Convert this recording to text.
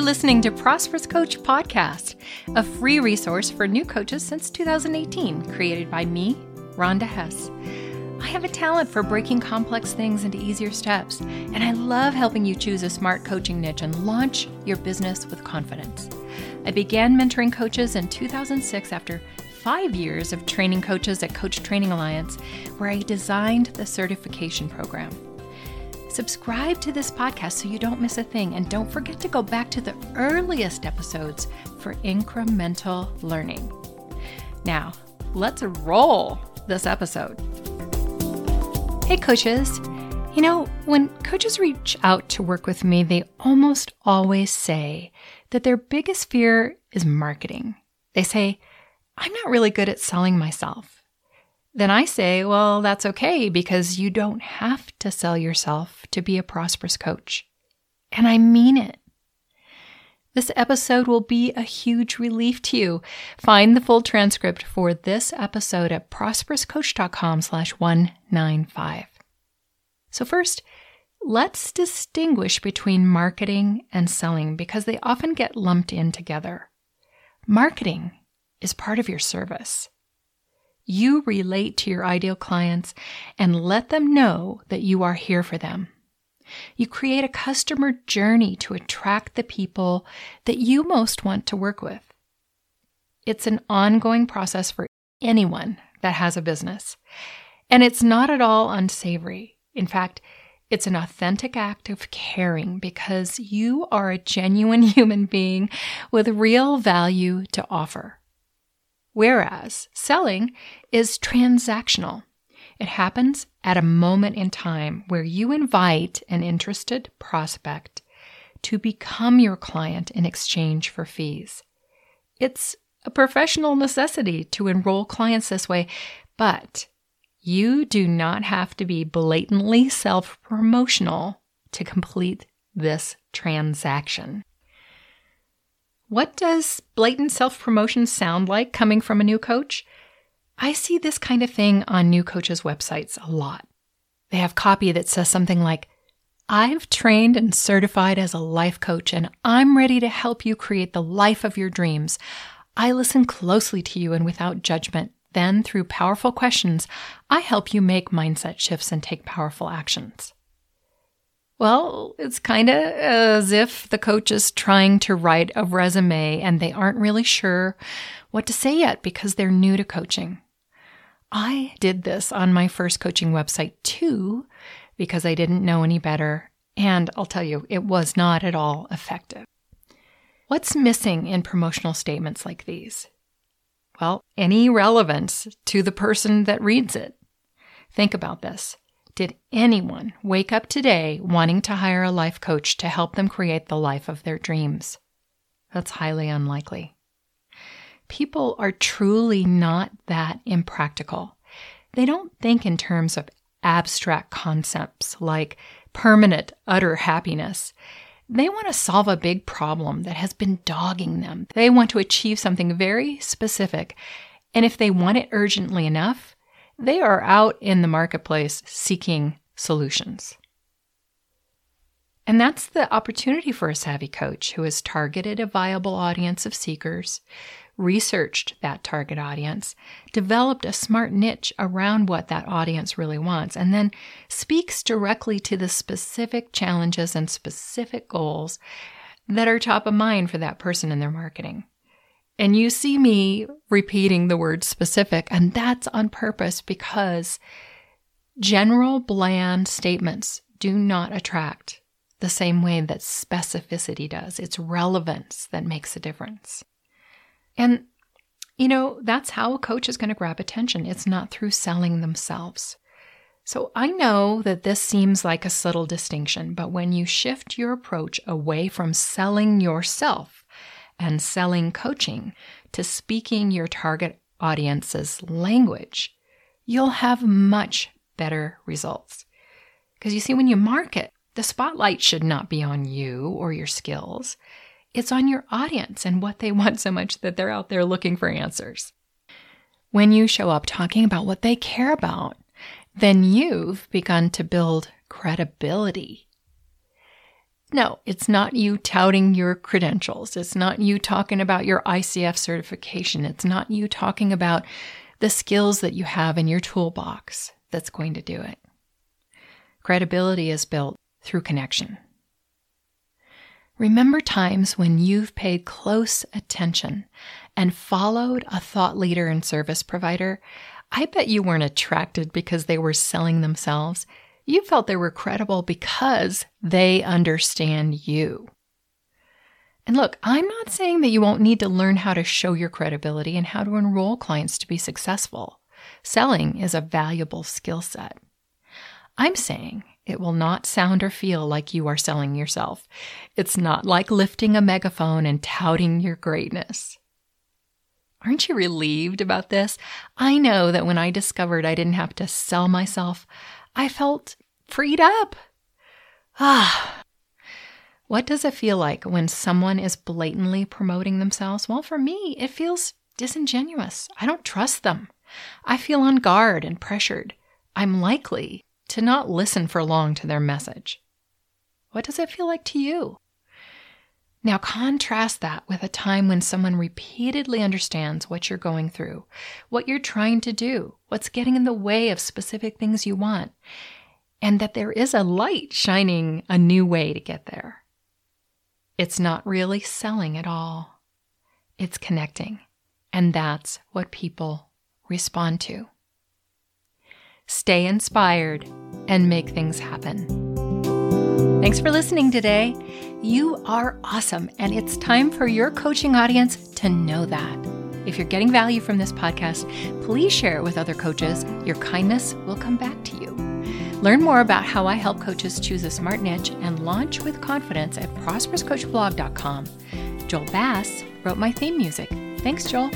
You're listening to Prosperous Coach Podcast, a free resource for new coaches since 2018, created by me, Rhonda Hess. I have a talent for breaking complex things into easier steps, and I love helping you choose a smart coaching niche and launch your business with confidence. I began mentoring coaches in 2006 after five years of training coaches at Coach Training Alliance, where I designed the certification program. Subscribe to this podcast so you don't miss a thing, and don't forget to go back to the earliest episodes for incremental learning. Now, let's roll this episode. Hey, coaches. You know, when coaches reach out to work with me, they almost always say that their biggest fear is marketing. They say, I'm not really good at selling myself. Then I say, well, that's okay because you don't have to sell yourself to be a prosperous coach. And I mean it. This episode will be a huge relief to you. Find the full transcript for this episode at prosperouscoach.com slash 195. So first, let's distinguish between marketing and selling because they often get lumped in together. Marketing is part of your service. You relate to your ideal clients and let them know that you are here for them. You create a customer journey to attract the people that you most want to work with. It's an ongoing process for anyone that has a business. And it's not at all unsavory. In fact, it's an authentic act of caring because you are a genuine human being with real value to offer. Whereas selling is transactional. It happens at a moment in time where you invite an interested prospect to become your client in exchange for fees. It's a professional necessity to enroll clients this way, but you do not have to be blatantly self promotional to complete this transaction. What does blatant self promotion sound like coming from a new coach? I see this kind of thing on new coaches' websites a lot. They have copy that says something like, I've trained and certified as a life coach, and I'm ready to help you create the life of your dreams. I listen closely to you and without judgment. Then, through powerful questions, I help you make mindset shifts and take powerful actions. Well, it's kind of as if the coach is trying to write a resume and they aren't really sure what to say yet because they're new to coaching. I did this on my first coaching website too because I didn't know any better. And I'll tell you, it was not at all effective. What's missing in promotional statements like these? Well, any relevance to the person that reads it. Think about this. Did anyone wake up today wanting to hire a life coach to help them create the life of their dreams? That's highly unlikely. People are truly not that impractical. They don't think in terms of abstract concepts like permanent, utter happiness. They want to solve a big problem that has been dogging them. They want to achieve something very specific. And if they want it urgently enough, they are out in the marketplace seeking solutions. And that's the opportunity for a savvy coach who has targeted a viable audience of seekers, researched that target audience, developed a smart niche around what that audience really wants, and then speaks directly to the specific challenges and specific goals that are top of mind for that person in their marketing. And you see me repeating the word specific, and that's on purpose because general bland statements do not attract the same way that specificity does. It's relevance that makes a difference. And, you know, that's how a coach is going to grab attention. It's not through selling themselves. So I know that this seems like a subtle distinction, but when you shift your approach away from selling yourself and selling coaching to speaking your target audience's language, you'll have much better results. Because you see, when you market, the spotlight should not be on you or your skills. It's on your audience and what they want so much that they're out there looking for answers. When you show up talking about what they care about, then you've begun to build credibility No, it's not you touting your credentials. It's not you talking about your ICF certification. It's not you talking about the skills that you have in your toolbox that's going to do it. Credibility is built through connection. Remember times when you've paid close attention and followed a thought leader and service provider. I bet you weren't attracted because they were selling themselves. You felt they were credible because they understand you. And look, I'm not saying that you won't need to learn how to show your credibility and how to enroll clients to be successful. Selling is a valuable skill set. I'm saying it will not sound or feel like you are selling yourself. It's not like lifting a megaphone and touting your greatness. Aren't you relieved about this? I know that when I discovered I didn't have to sell myself, I felt freed up. Ah. What does it feel like when someone is blatantly promoting themselves? Well, for me, it feels disingenuous. I don't trust them. I feel on guard and pressured. I'm likely to not listen for long to their message. What does it feel like to you? Now, contrast that with a time when someone repeatedly understands what you're going through, what you're trying to do, what's getting in the way of specific things you want, and that there is a light shining a new way to get there. It's not really selling at all, it's connecting. And that's what people respond to. Stay inspired and make things happen. Thanks for listening today. You are awesome, and it's time for your coaching audience to know that. If you're getting value from this podcast, please share it with other coaches. Your kindness will come back to you. Learn more about how I help coaches choose a smart niche and launch with confidence at prosperouscoachblog.com. Joel Bass wrote my theme music. Thanks, Joel.